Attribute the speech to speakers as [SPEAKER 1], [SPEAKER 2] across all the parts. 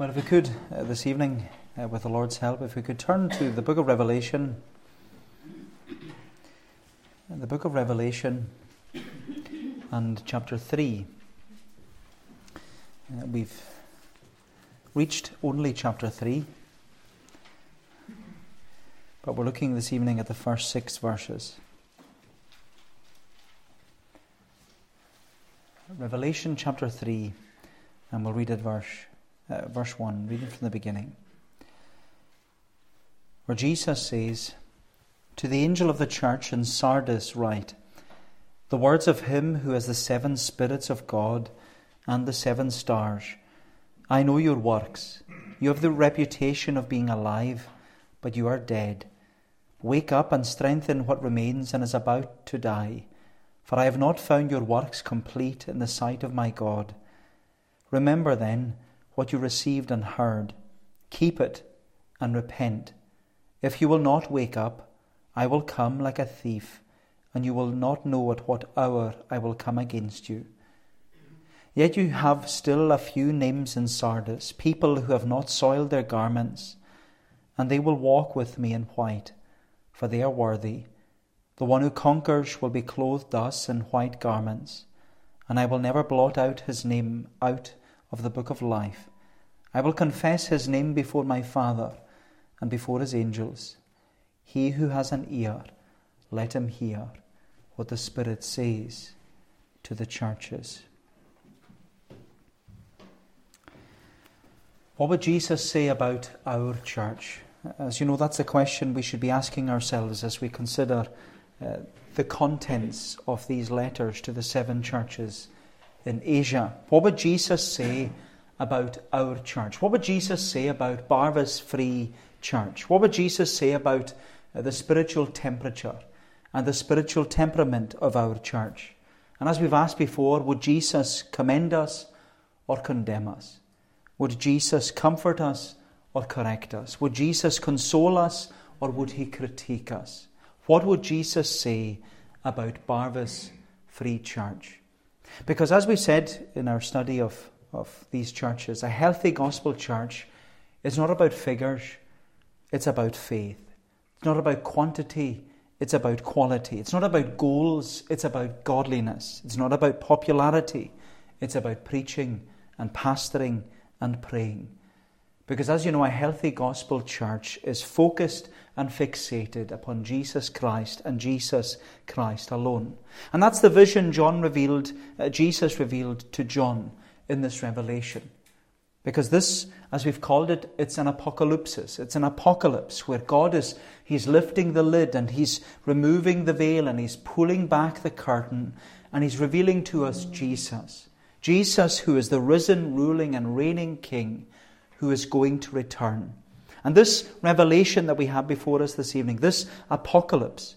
[SPEAKER 1] Well, if we could uh, this evening, uh, with the Lord's help, if we could turn to the book of Revelation, the book of Revelation and chapter 3. Uh, we've reached only chapter 3, but we're looking this evening at the first six verses. Revelation chapter 3, and we'll read it verse uh, verse 1, reading from the beginning, where Jesus says, To the angel of the church in Sardis, write, The words of him who has the seven spirits of God and the seven stars. I know your works. You have the reputation of being alive, but you are dead. Wake up and strengthen what remains and is about to die, for I have not found your works complete in the sight of my God. Remember then, what you received and heard. Keep it and repent. If you will not wake up, I will come like a thief, and you will not know at what hour I will come against you. Yet you have still a few names in Sardis, people who have not soiled their garments, and they will walk with me in white, for they are worthy. The one who conquers will be clothed thus in white garments, and I will never blot out his name out of the book of life. I will confess his name before my Father and before his angels. He who has an ear, let him hear what the Spirit says to the churches. What would Jesus say about our church? As you know, that's a question we should be asking ourselves as we consider uh, the contents of these letters to the seven churches in Asia. What would Jesus say about our church? What would Jesus say about Barvas Free Church? What would Jesus say about uh, the spiritual temperature and the spiritual temperament of our church? And as we've asked before, would Jesus commend us or condemn us? Would Jesus comfort us or correct us? Would Jesus console us or would he critique us? What would Jesus say about Barvas Free Church? Because as we said in our study of of these churches. A healthy gospel church is not about figures, it's about faith. It's not about quantity, it's about quality. It's not about goals, it's about godliness. It's not about popularity, it's about preaching and pastoring and praying. Because, as you know, a healthy gospel church is focused and fixated upon Jesus Christ and Jesus Christ alone. And that's the vision John revealed, uh, Jesus revealed to John in this revelation. Because this, as we've called it, it's an apocalypse. It's an apocalypse where God is He's lifting the lid and He's removing the veil and He's pulling back the curtain and He's revealing to us Jesus. Jesus, who is the risen, ruling, and reigning King, who is going to return. And this revelation that we have before us this evening, this apocalypse,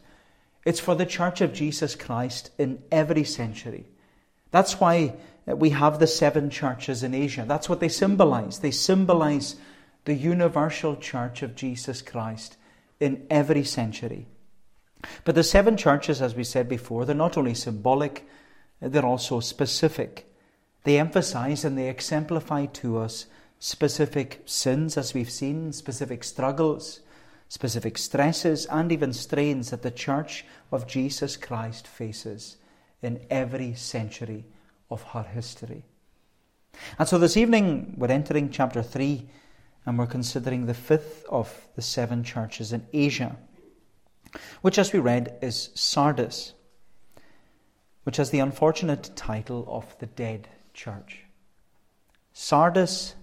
[SPEAKER 1] it's for the church of Jesus Christ in every century. That's why we have the seven churches in Asia. That's what they symbolize. They symbolize the universal church of Jesus Christ in every century. But the seven churches, as we said before, they're not only symbolic, they're also specific. They emphasize and they exemplify to us specific sins, as we've seen, specific struggles, specific stresses, and even strains that the church of Jesus Christ faces in every century of her history. And so this evening we're entering chapter 3 and we're considering the fifth of the seven churches in Asia, which, as we read, is Sardis, which has the unfortunate title of the Dead Church. Sardis,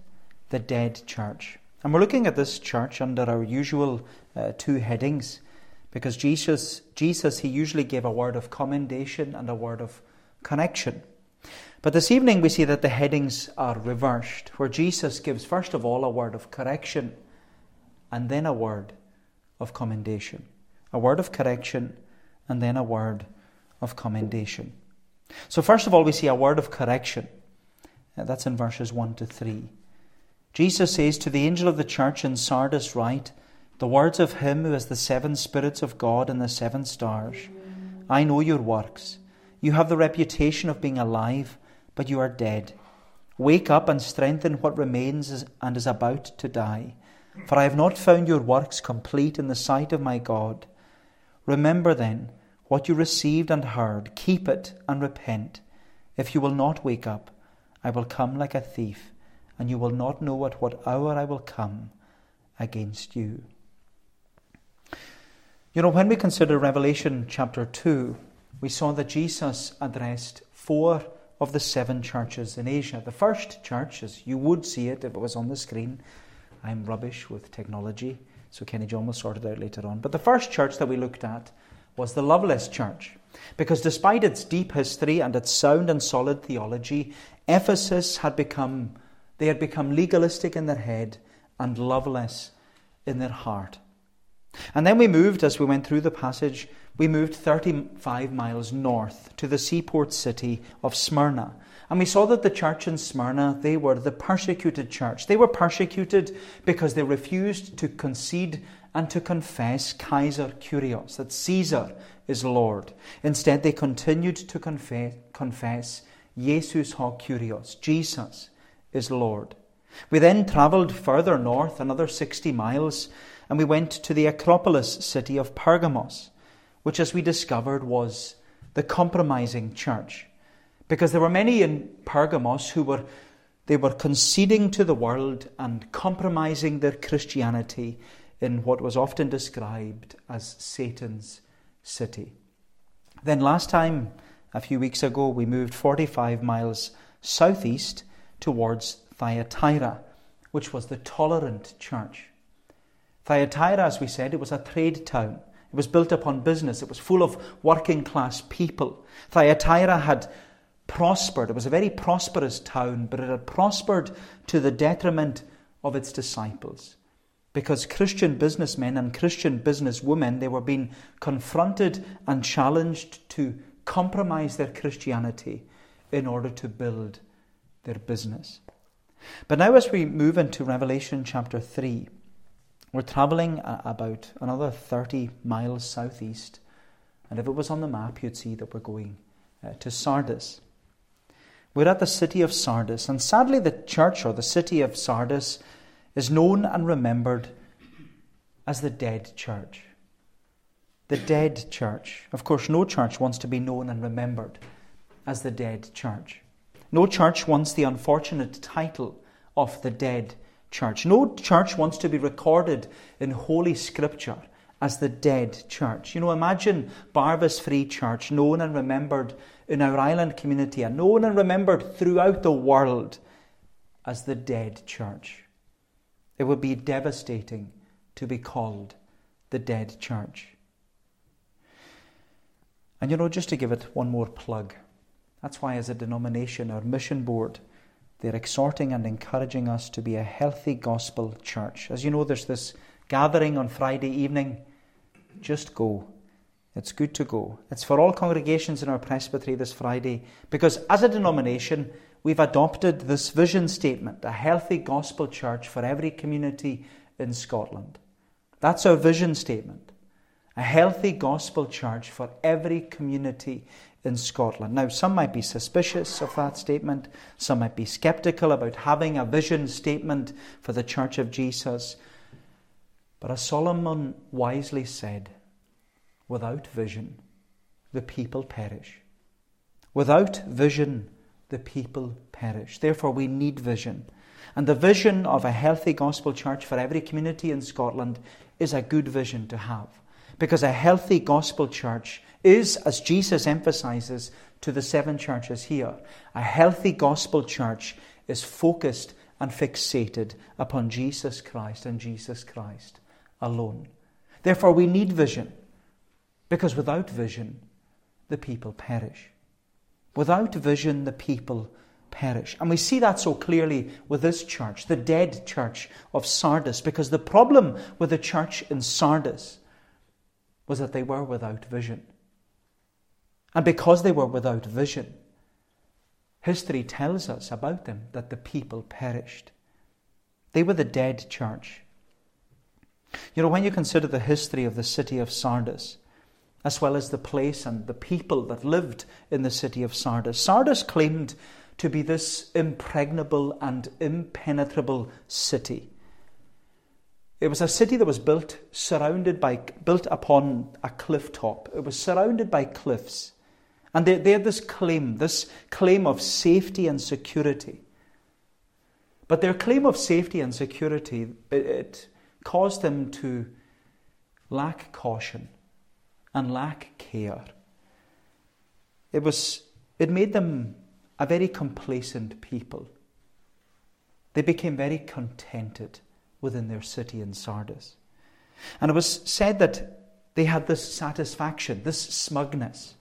[SPEAKER 1] the Dead Church. And we're looking at this church under our usual uh, two headings because Jesus, Jesus, he usually gave a word of commendation and a word of connection. But this evening we see that the headings are reversed, where Jesus gives first of all a word of correction and then a word of commendation. A word of correction and then a word of commendation. So, first of all, we see a word of correction. That's in verses 1 to 3. Jesus says to the angel of the church in Sardis, Write, the words of him who has the seven spirits of God and the seven stars. I know your works. You have the reputation of being alive but you are dead. Wake up and strengthen what remains and is about to die. For I have not found your works complete in the sight of my God. Remember then what you received and heard, keep it and repent. If you will not wake up, I will come like a thief, and you will not know at what hour I will come against you. You know, when we consider Revelation chapter 2, we saw that Jesus addressed four of the seven churches in Asia. The first church, as you would see it if it was on the screen, I'm rubbish with technology, so Kenny John will sort it out later on. But the first church that we looked at was the Loveless Church. Because despite its deep history and its sound and solid theology, Ephesus had become they had become legalistic in their head and loveless in their heart. And then we moved, as we went through the passage, we moved 35 miles north to the seaport city of Smyrna. And we saw that the church in Smyrna, they were the persecuted church. They were persecuted because they refused to concede and to confess Kaiser Kyrios, that Caesar is Lord. Instead, they continued to confess, confess Jesus ho Kyrios, Jesus is Lord. We then travelled further north, another 60 miles, and we went to the Acropolis city of Pergamos, which, as we discovered, was the compromising church because there were many in Pergamos who were they were conceding to the world and compromising their Christianity in what was often described as Satan's city. Then last time, a few weeks ago, we moved 45 miles southeast towards Thyatira, which was the tolerant church. Thyatira, as we said, it was a trade town. It was built upon business. It was full of working class people. Thyatira had prospered. It was a very prosperous town, but it had prospered to the detriment of its disciples. Because Christian businessmen and Christian businesswomen, they were being confronted and challenged to compromise their Christianity in order to build their business. But now, as we move into Revelation chapter 3, we're traveling about another 30 miles southeast. And if it was on the map, you'd see that we're going uh, to Sardis. We're at the city of Sardis, and sadly, the church or the city of Sardis is known and remembered as the dead church. The dead church. Of course, no church wants to be known and remembered as the dead church. No church wants the unfortunate title of the dead church. No church wants to be recorded in Holy Scripture as the dead church. You know, imagine Barvas Free Church, known and remembered in our island community and known and remembered throughout the world as the dead church. It would be devastating to be called the dead church. And you know, just to give it one more plug, that's why, as a denomination, our mission board, they're exhorting and encouraging us to be a healthy gospel church. As you know, there's this gathering on Friday evening. Just go. It's good to go. It's for all congregations in our presbytery this Friday because, as a denomination, we've adopted this vision statement a healthy gospel church for every community in Scotland. That's our vision statement. A healthy gospel church for every community in Scotland. Now, some might be suspicious of that statement, some might be skeptical about having a vision statement for the Church of Jesus. But as Solomon wisely said, Without vision, the people perish. Without vision, the people perish. Therefore, we need vision. And the vision of a healthy gospel church for every community in Scotland is a good vision to have. Because a healthy gospel church is, as Jesus emphasizes to the seven churches here, a healthy gospel church is focused and fixated upon Jesus Christ and Jesus Christ alone. Therefore, we need vision. Because without vision, the people perish. Without vision, the people perish. And we see that so clearly with this church, the dead church of Sardis, because the problem with the church in Sardis was that they were without vision. And because they were without vision, history tells us about them that the people perished. They were the dead church. You know, when you consider the history of the city of Sardis, as well as the place and the people that lived in the city of Sardis. Sardis claimed to be this impregnable and impenetrable city. It was a city that was built surrounded by built upon a cliff top. It was surrounded by cliffs. And they, they had this claim, this claim of safety and security. But their claim of safety and security, it, it caused them to lack caution and lack care. It was it made them a very complacent people. They became very contented within their city in Sardis. And it was said that they had this satisfaction, this smugness.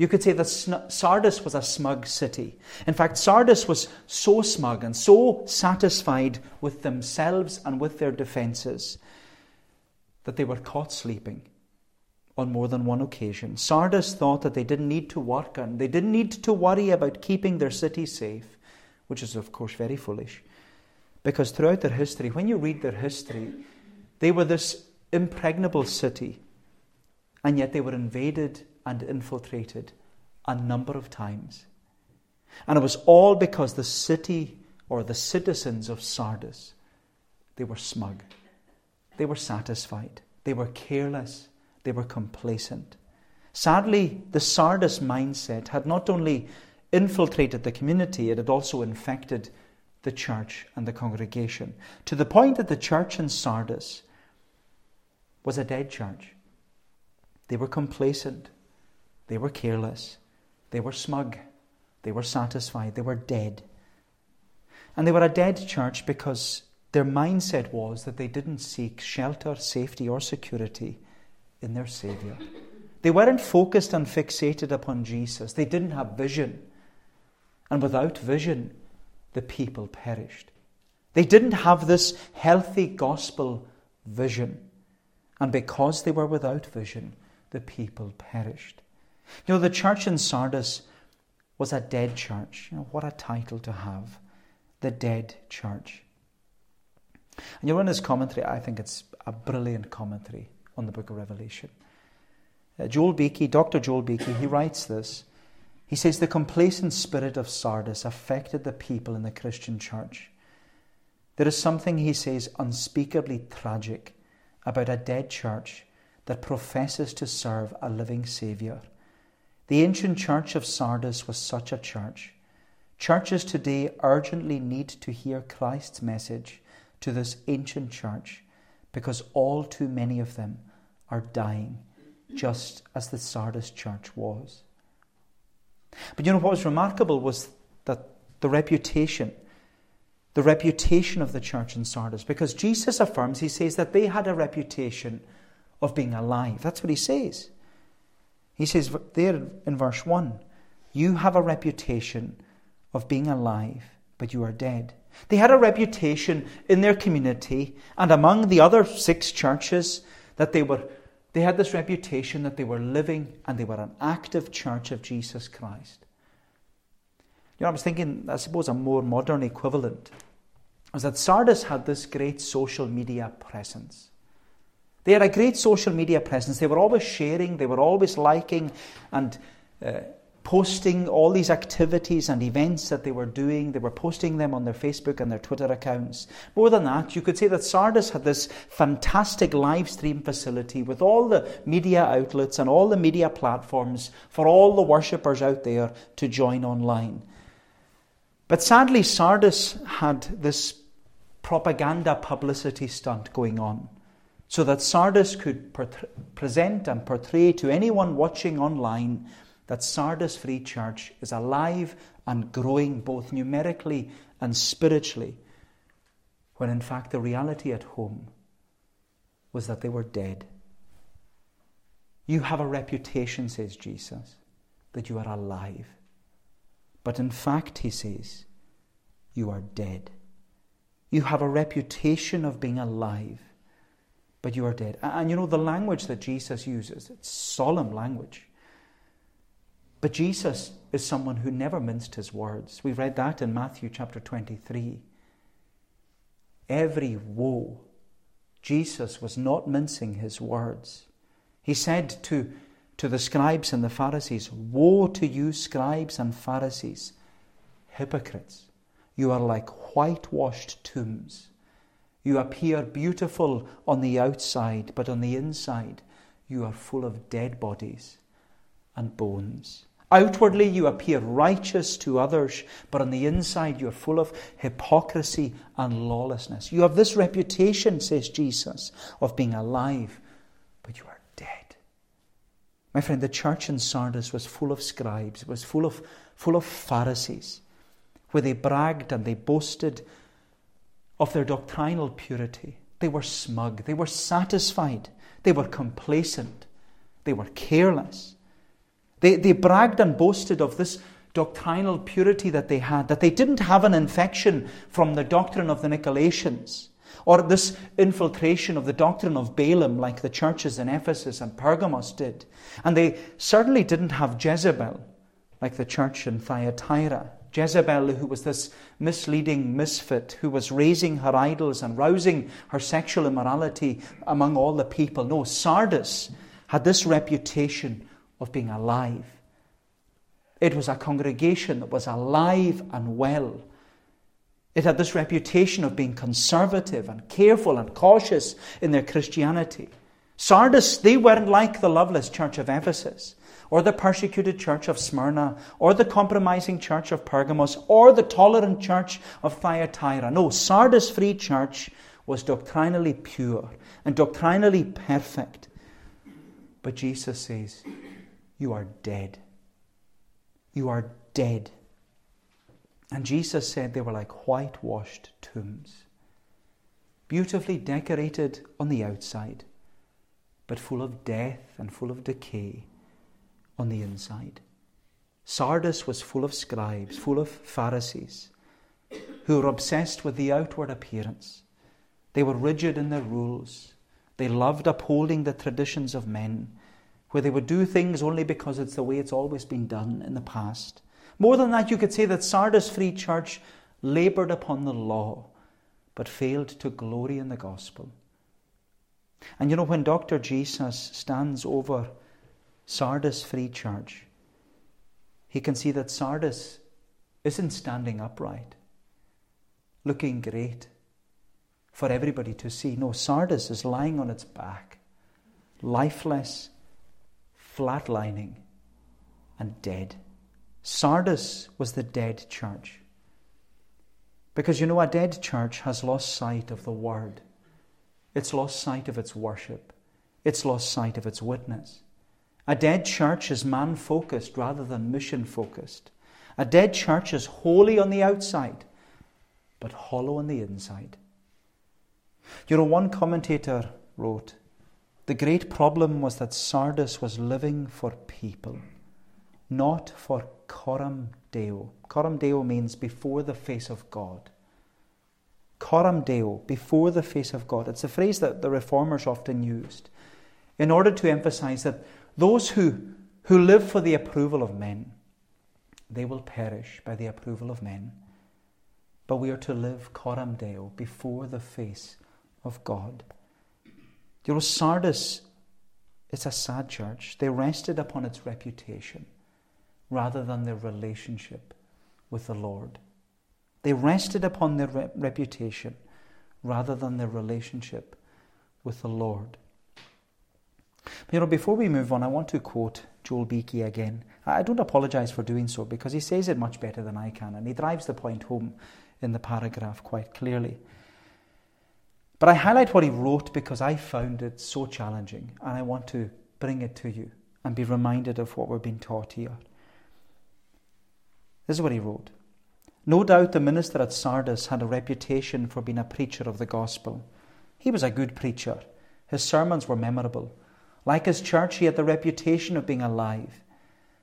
[SPEAKER 1] You could say that Sardis was a smug city. In fact, Sardis was so smug and so satisfied with themselves and with their defenses that they were caught sleeping on more than one occasion. Sardis thought that they didn't need to work and they didn't need to worry about keeping their city safe, which is, of course, very foolish. Because throughout their history, when you read their history, they were this impregnable city, and yet they were invaded and infiltrated a number of times. And it was all because the city or the citizens of Sardis, they were smug. They were satisfied. They were careless. They were complacent. Sadly, the Sardis mindset had not only infiltrated the community, it had also infected the church and the congregation to the point that the church in Sardis was a dead church. They were complacent, they were careless, they were smug, they were satisfied, they were dead. And they were a dead church because their mindset was that they didn't seek shelter, safety, or security in their Saviour. They weren't focused and fixated upon Jesus. They didn't have vision. And without vision, the people perished. They didn't have this healthy gospel vision. And because they were without vision, the people perished. You know, the church in Sardis was a dead church. You know, what a title to have. The dead church. And you know, in his commentary, I think it's a brilliant commentary on the book of Revelation. Uh, Joel Beeke, Dr. Joel Beeke, he writes this. He says the complacent spirit of Sardis affected the people in the Christian church. There is something, he says, unspeakably tragic about a dead church that professes to serve a living Saviour. The ancient church of Sardis was such a church. Churches today urgently need to hear Christ's message to this ancient church because all too many of them are dying, just as the Sardis church was. But you know what was remarkable was that the reputation, the reputation of the church in Sardis, because Jesus affirms, he says that they had a reputation of being alive. That's what he says. He says there in verse 1 You have a reputation of being alive, but you are dead. They had a reputation in their community and among the other six churches that they were they had this reputation that they were living and they were an active church of Jesus Christ. You know, I was thinking, I suppose a more modern equivalent was that Sardis had this great social media presence. They had a great social media presence. They were always sharing, they were always liking and uh, posting all these activities and events that they were doing. They were posting them on their Facebook and their Twitter accounts. More than that, you could say that Sardis had this fantastic live stream facility with all the media outlets and all the media platforms for all the worshippers out there to join online. But sadly, Sardis had this propaganda publicity stunt going on so that Sardis could per- present and portray to anyone watching online that Sardis Free Church is alive and growing both numerically and spiritually, when in fact the reality at home was that they were dead. You have a reputation, says Jesus, that you are alive. But in fact, he says, you are dead. You have a reputation of being alive, but you are dead. And you know the language that Jesus uses, it's solemn language. But Jesus is someone who never minced his words. We read that in Matthew chapter 23. Every woe, Jesus was not mincing his words. He said to, to the scribes and the Pharisees, Woe to you, scribes and Pharisees, hypocrites. You are like whitewashed tombs. You appear beautiful on the outside, but on the inside, you are full of dead bodies and bones. Outwardly, you appear righteous to others, but on the inside, you are full of hypocrisy and lawlessness. You have this reputation, says Jesus, of being alive, but you are dead. My friend, the church in Sardis was full of scribes, it was full of, full of Pharisees, where they bragged and they boasted of their doctrinal purity. They were smug, they were satisfied, they were complacent, they were careless. They, they bragged and boasted of this doctrinal purity that they had, that they didn't have an infection from the doctrine of the Nicolaitans, or this infiltration of the doctrine of Balaam, like the churches in Ephesus and Pergamos did. And they certainly didn't have Jezebel, like the church in Thyatira. Jezebel, who was this misleading misfit, who was raising her idols and rousing her sexual immorality among all the people. No, Sardis had this reputation of being alive. It was a congregation that was alive and well. It had this reputation of being conservative and careful and cautious in their Christianity. Sardis, they weren't like the loveless church of Ephesus, or the persecuted church of Smyrna, or the compromising church of Pergamos, or the tolerant church of Thyatira. No, Sardis Free Church was doctrinally pure and doctrinally perfect. But Jesus says, you are dead. You are dead. And Jesus said they were like whitewashed tombs, beautifully decorated on the outside, but full of death and full of decay on the inside. Sardis was full of scribes, full of Pharisees, who were obsessed with the outward appearance. They were rigid in their rules. They loved upholding the traditions of men where they would do things only because it's the way it's always been done in the past. More than that, you could say that Sardis Free Church laboured upon the law, but failed to glory in the gospel. And you know, when Dr. Jesus stands over Sardis Free Church, he can see that Sardis isn't standing upright, looking great for everybody to see. No, Sardis is lying on its back, lifeless flatlining, and dead. Sardis was the dead church. Because you know, a dead church has lost sight of the Word, it's lost sight of its worship, it's lost sight of its witness. A dead church is man focused rather than mission focused. A dead church is holy on the outside, but hollow on the inside. You know, one commentator wrote, the great problem was that Sardis was living for people, not for coram deo. Coram deo means before the face of God. Coram deo, before the face of God. It's a phrase that the reformers often used in order to emphasize that those who, who live for the approval of men, they will perish by the approval of men. But we are to live coram deo, before the face of God. You know, Sardis, it's a sad church. They rested upon its reputation rather than their relationship with the Lord. They rested upon their re- reputation rather than their relationship with the Lord. You know, before we move on, I want to quote Joel Beeke again. I don't apologize for doing so because he says it much better than I can, and he drives the point home in the paragraph quite clearly. But I highlight what he wrote because I found it so challenging and I want to bring it to you and be reminded of what we're being taught here. This is what he wrote. No doubt the minister at Sardis had a reputation for being a preacher of the gospel. He was a good preacher. His sermons were memorable. Like his church, he had the reputation of being alive.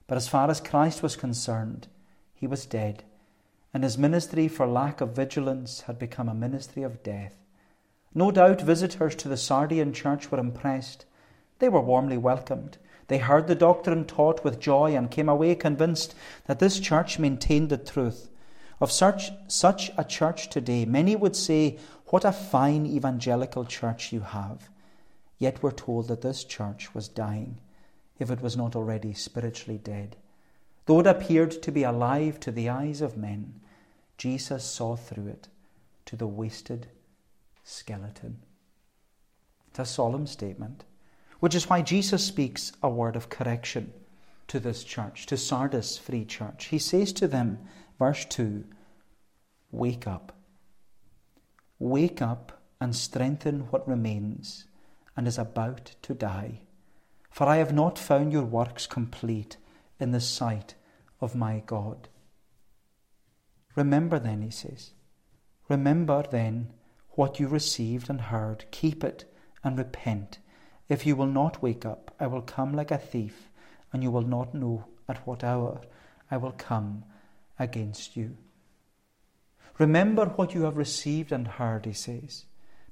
[SPEAKER 1] But as far as Christ was concerned, he was dead, and his ministry, for lack of vigilance, had become a ministry of death. No doubt visitors to the Sardian church were impressed. They were warmly welcomed. They heard the doctrine taught with joy and came away convinced that this church maintained the truth. Of such, such a church today, many would say, What a fine evangelical church you have. Yet we're told that this church was dying, if it was not already spiritually dead. Though it appeared to be alive to the eyes of men, Jesus saw through it to the wasted skeleton. It's a solemn statement, which is why Jesus speaks a word of correction to this church, to Sardis Free Church. He says to them, verse 2 Wake up. Wake up and strengthen what remains and is about to die. For I have not found your works complete in the sight of my God. Remember then, he says, remember then what you received and heard, keep it and repent. If you will not wake up, I will come like a thief, and you will not know at what hour I will come against you. Remember what you have received and heard, he says,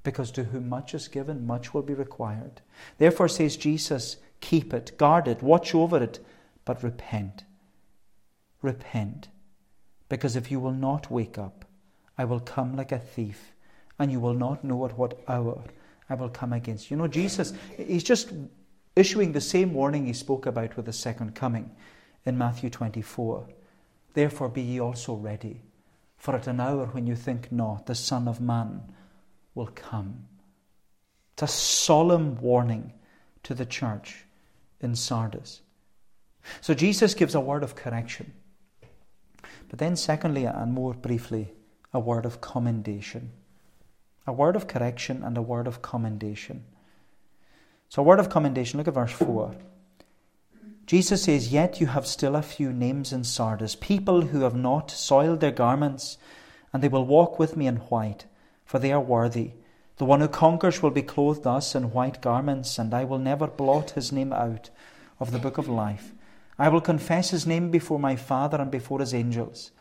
[SPEAKER 1] because to whom much is given, much will be required. Therefore, says Jesus, keep it, guard it, watch over it, but repent. Repent, because if you will not wake up, I will come like a thief, and you will not know at what hour I will come against you. You know, Jesus, he's just issuing the same warning he spoke about with the second coming in Matthew 24. Therefore, be ye also ready, for at an hour when you think not, the Son of Man will come. It's a solemn warning to the church in Sardis. So Jesus gives a word of correction. But then, secondly, and more briefly, a word of commendation. A word of correction and a word of commendation. So, a word of commendation, look at verse 4. Jesus says, Yet you have still a few names in Sardis, people who have not soiled their garments, and they will walk with me in white, for they are worthy. The one who conquers will be clothed thus in white garments, and I will never blot his name out of the book of life. I will confess his name before my Father and before his angels.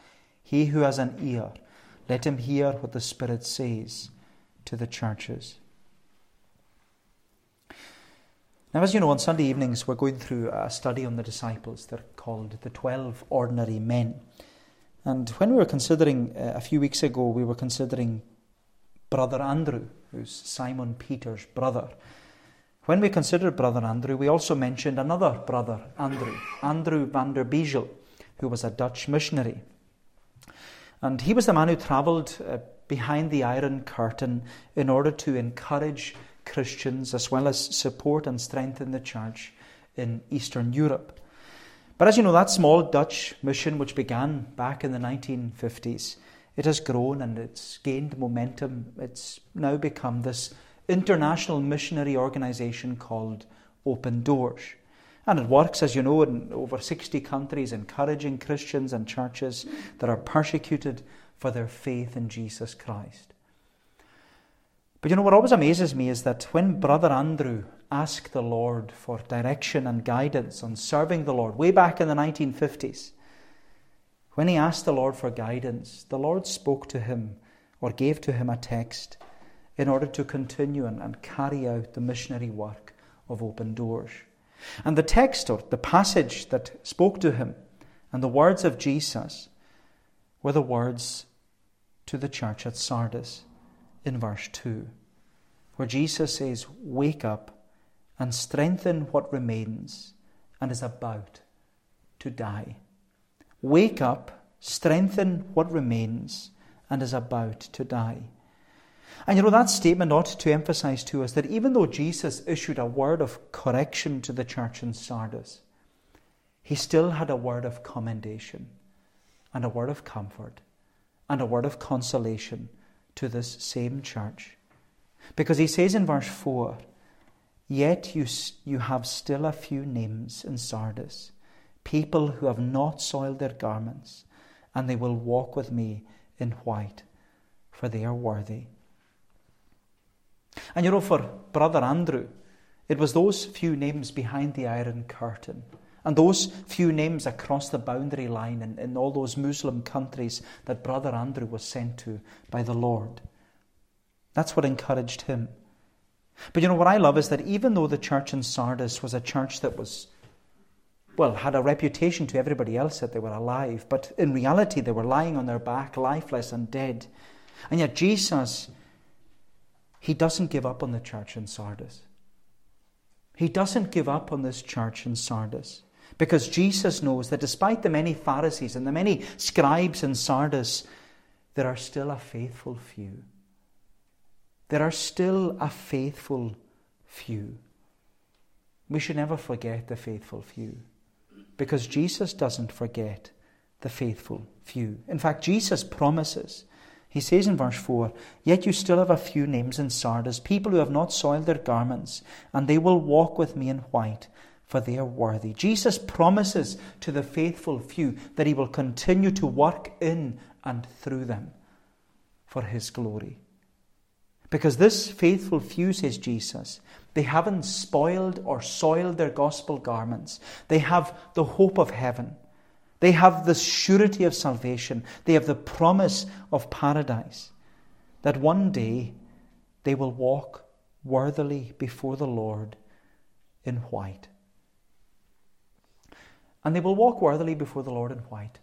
[SPEAKER 1] He who has an ear, let him hear what the Spirit says to the churches. Now, as you know, on Sunday evenings we're going through a study on the disciples. They're called the Twelve Ordinary Men. And when we were considering, uh, a few weeks ago, we were considering Brother Andrew, who's Simon Peter's brother. When we considered Brother Andrew, we also mentioned another brother, Andrew, Andrew van der Bijl, who was a Dutch missionary. And he was the man who travelled uh, behind the Iron Curtain in order to encourage Christians as well as support and strengthen the church in Eastern Europe. But as you know, that small Dutch mission, which began back in the 1950s, it has grown and it's gained momentum. It's now become this international missionary organization called Open Doors. And it works, as you know, in over 60 countries, encouraging Christians and churches that are persecuted for their faith in Jesus Christ. But you know what always amazes me is that when Brother Andrew asked the Lord for direction and guidance on serving the Lord way back in the 1950s, when he asked the Lord for guidance, the Lord spoke to him or gave to him a text in order to continue and, carry out the missionary work of open doors. And the text or the passage that spoke to him and the words of Jesus were the words to the church at Sardis in verse 2, where Jesus says, Wake up and strengthen what remains and is about to die. Wake up, strengthen what remains and is about to die. And you know, that statement ought to emphasize to us that even though Jesus issued a word of correction to the church in Sardis, he still had a word of commendation and a word of comfort and a word of consolation to this same church. Because he says in verse 4 Yet you, you have still a few names in Sardis, people who have not soiled their garments, and they will walk with me in white, for they are worthy. And you know, for Brother Andrew, it was those few names behind the Iron Curtain and those few names across the boundary line in, in all those Muslim countries that Brother Andrew was sent to by the Lord. That's what encouraged him. But you know what I love is that even though the church in Sardis was a church that was, well, had a reputation to everybody else that they were alive, but in reality they were lying on their back, lifeless and dead. And yet Jesus he doesn't give up on the church in Sardis. He doesn't give up on this church in Sardis Because Jesus knows that despite the many Pharisees and the many scribes in Sardis, there are still a faithful few. There are still a faithful few. We should never forget the faithful few because Jesus doesn't forget the faithful few. In fact, Jesus promises. He says in verse 4 Yet you still have a few names in Sardis, people who have not soiled their garments, and they will walk with me in white, for they are worthy. Jesus promises to the faithful few that he will continue to work in and through them for his glory. Because this faithful few, says Jesus, they haven't spoiled or soiled their gospel garments. They have the hope of heaven. They have the surety of salvation. They have the promise of paradise. That one day they will walk worthily before the Lord in white. And they will walk worthily before the Lord in white,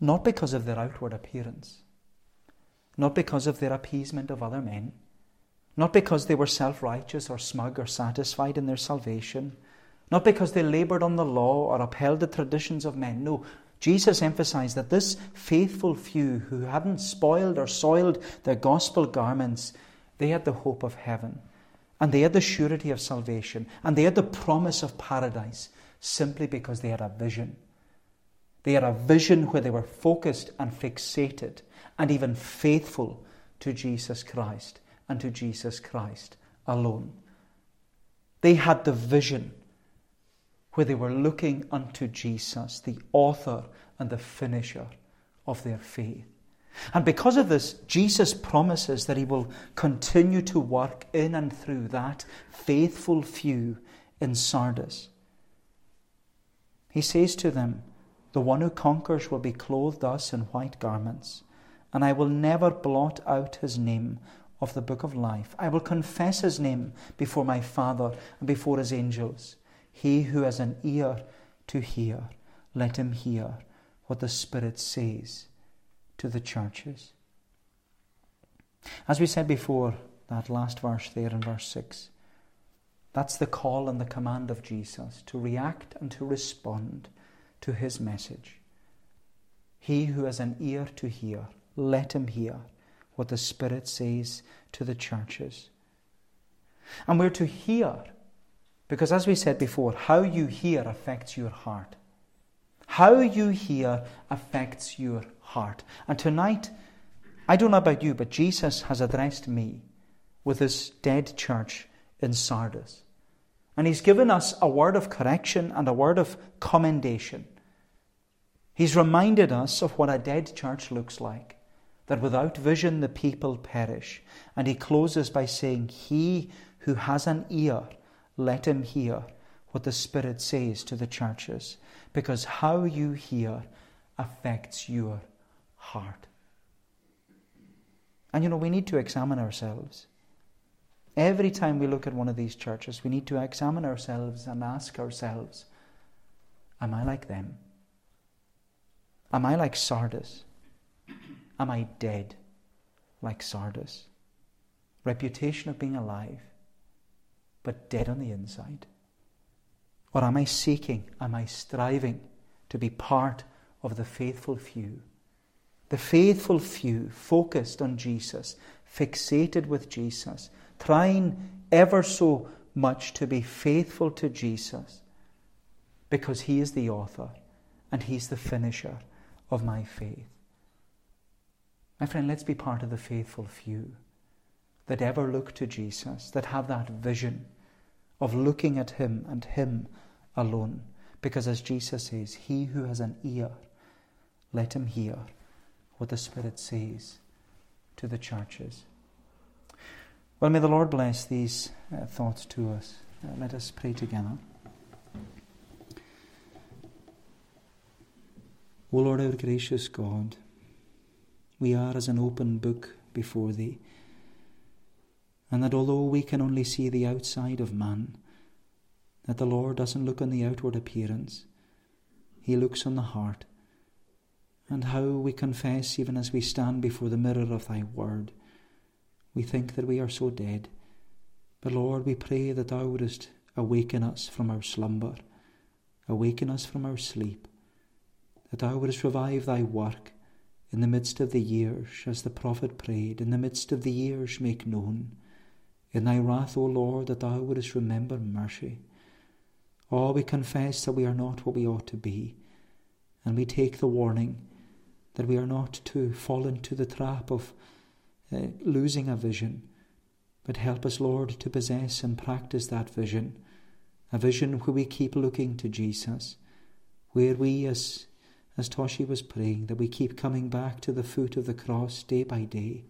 [SPEAKER 1] not because of their outward appearance, not because of their appeasement of other men, not because they were self righteous or smug or satisfied in their salvation, not because they labored on the law or upheld the traditions of men. No, Jesus emphasized that this faithful few who hadn't spoiled or soiled their gospel garments, they had the hope of heaven, and they had the surety of salvation, and they had the promise of paradise simply because they had a vision. They had a vision where they were focused and fixated and even faithful to Jesus Christ and to Jesus Christ alone. They had the vision where they were looking unto Jesus, the author and the finisher of their faith. And because of this, Jesus promises that he will continue to work in and through that faithful few in Sardis. He says to them, The one who conquers will be clothed thus in white garments, and I will never blot out his name of the book of life. I will confess his name before my Father and before his angels. He who has an ear to hear, let him hear what the Spirit says to the churches. As we said before, that last verse there in verse 6, that's the call and the command of Jesus to react and to respond to his message. He who has an ear to hear, let him hear what the Spirit says to the churches. And we're to hear, because as we said before, how you hear affects your heart. How you hear affects your heart. And tonight, I don't know about you, but Jesus has addressed me with this dead church in Sardis. And he's given us a word of correction and a word of commendation. He's reminded us of what a dead church looks like, that without vision the people perish. And he closes by saying, He who has an ear, let him hear what the Spirit says to the churches, because how you hear affects your heart. And you know, we need to examine ourselves. Every time we look at one of these churches, we need to examine ourselves and ask ourselves Am I like them? Am I like Sardis? Am I dead like Sardis? Reputation of being alive, but dead on the inside? Or am I seeking, am I striving to be part of the faithful few? The faithful few focused on Jesus, fixated with Jesus trying ever so much to be faithful to Jesus because He is the author and He's the finisher of my faith. My friend, let's be part of the faithful few that ever look to Jesus, that have that vision of looking at Him and Him alone. Because as Jesus says, He who has an ear, let him hear what the Spirit says to the churches. Well, may the Lord bless these uh, thoughts to us. Uh, let us pray together. O Lord, our gracious God, we are as an open book before Thee, and that although we can only see the outside of man, that the Lord doesn't look on the outward appearance, He looks on the heart, and how we confess even as we stand before the mirror of Thy Word we think that we are so dead. But Lord, we pray that Thou wouldest awaken us from our slumber awaken us from our sleep, that thou wouldst revive thy work in the midst of the years, as the prophet prayed, in the midst of the years make known. In thy wrath, O Lord, that thou wouldst remember mercy. Oh, we confess that we are not what we ought to be, and we take the warning that we are not to fall into the trap of uh, losing a vision, but help us, Lord, to possess and practice that vision, a vision where we keep looking to Jesus, where we, as, as Toshi was praying, that we keep coming back to the foot of the cross day by day,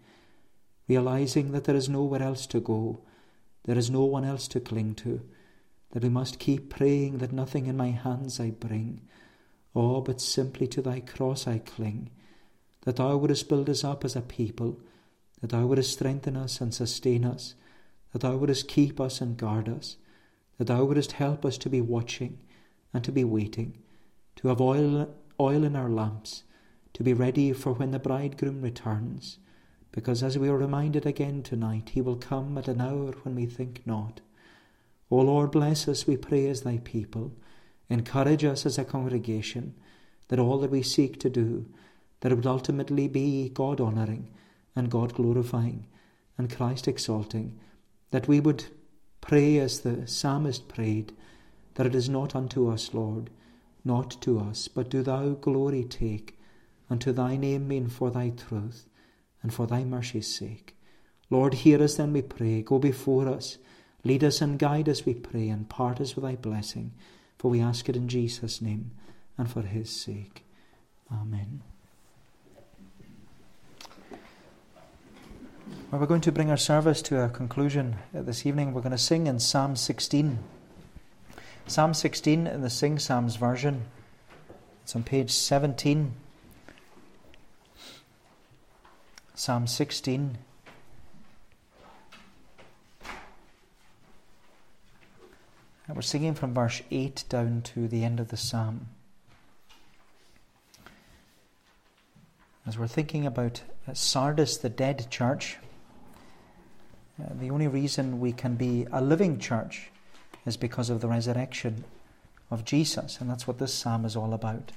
[SPEAKER 1] realizing that there is nowhere else to go, there is no one else to cling to, that we must keep praying that nothing in my hands I bring, oh, but simply to thy cross I cling, that thou wouldest build us up as a people, that thou wouldest strengthen us and sustain us, that thou wouldest keep us and guard us, that thou wouldest help us to be watching and to be waiting, to have oil, oil in our lamps, to be ready for when the bridegroom returns, because as we are reminded again tonight, he will come at an hour when we think not. O Lord, bless us, we pray, as thy people. Encourage us as a congregation that all that we seek to do, that it would ultimately be God honouring and God glorifying and Christ exalting, that we would pray as the psalmist prayed, that it is not unto us, Lord, not to us, but do thou glory take, unto thy name mean for thy truth and for thy mercy's sake. Lord, hear us then, we pray. Go before us. Lead us and guide us, we pray, and part us with thy blessing. For we ask it in Jesus' name and for his sake. Amen. Well, we're going to bring our service to a conclusion this evening. We're going to sing in Psalm 16. Psalm 16 in the Sing Psalms version. It's on page 17. Psalm 16. And we're singing from verse 8 down to the end of the psalm. As we're thinking about Sardis, the dead church, uh, the only reason we can be a living church is because of the resurrection of Jesus, and that's what this psalm is all about.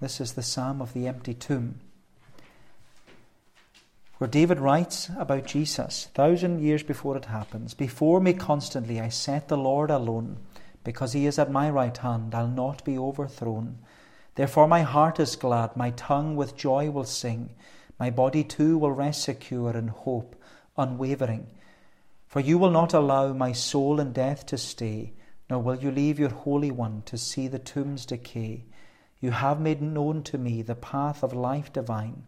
[SPEAKER 1] This is the psalm of the empty tomb, where David writes about Jesus, thousand years before it happens Before me constantly I set the Lord alone, because he is at my right hand, I'll not be overthrown. Therefore my heart is glad, my tongue with joy will sing, my body too will rest secure in hope unwavering. For you will not allow my soul in death to stay, nor will you leave your Holy One to see the tombs decay. You have made known to me the path of life divine.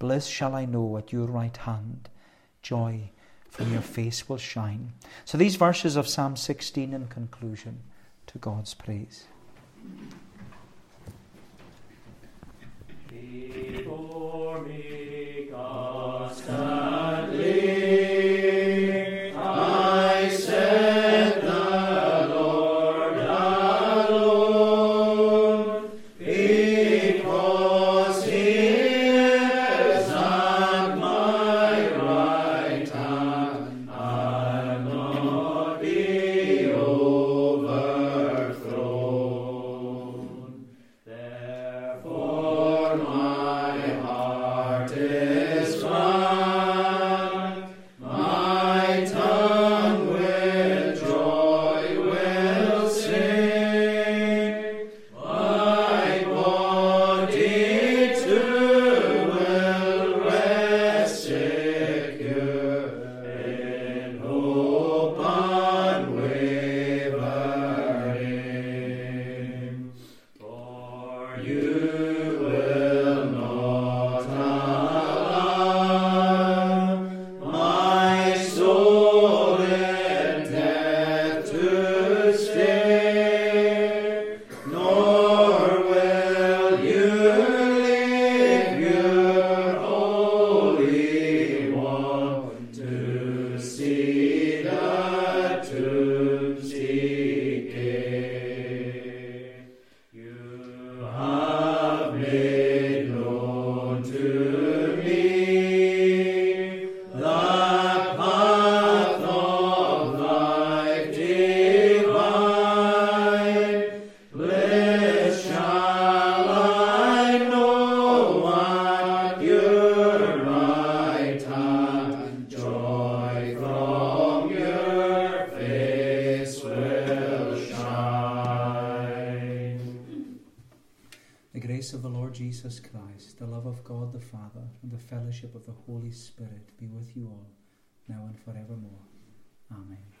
[SPEAKER 1] Bliss shall I know at your right hand. Joy from your face will shine. So these verses of Psalm 16 in conclusion to God's praise. Fellowship of the Holy Spirit be with you all, now and forevermore. Amen.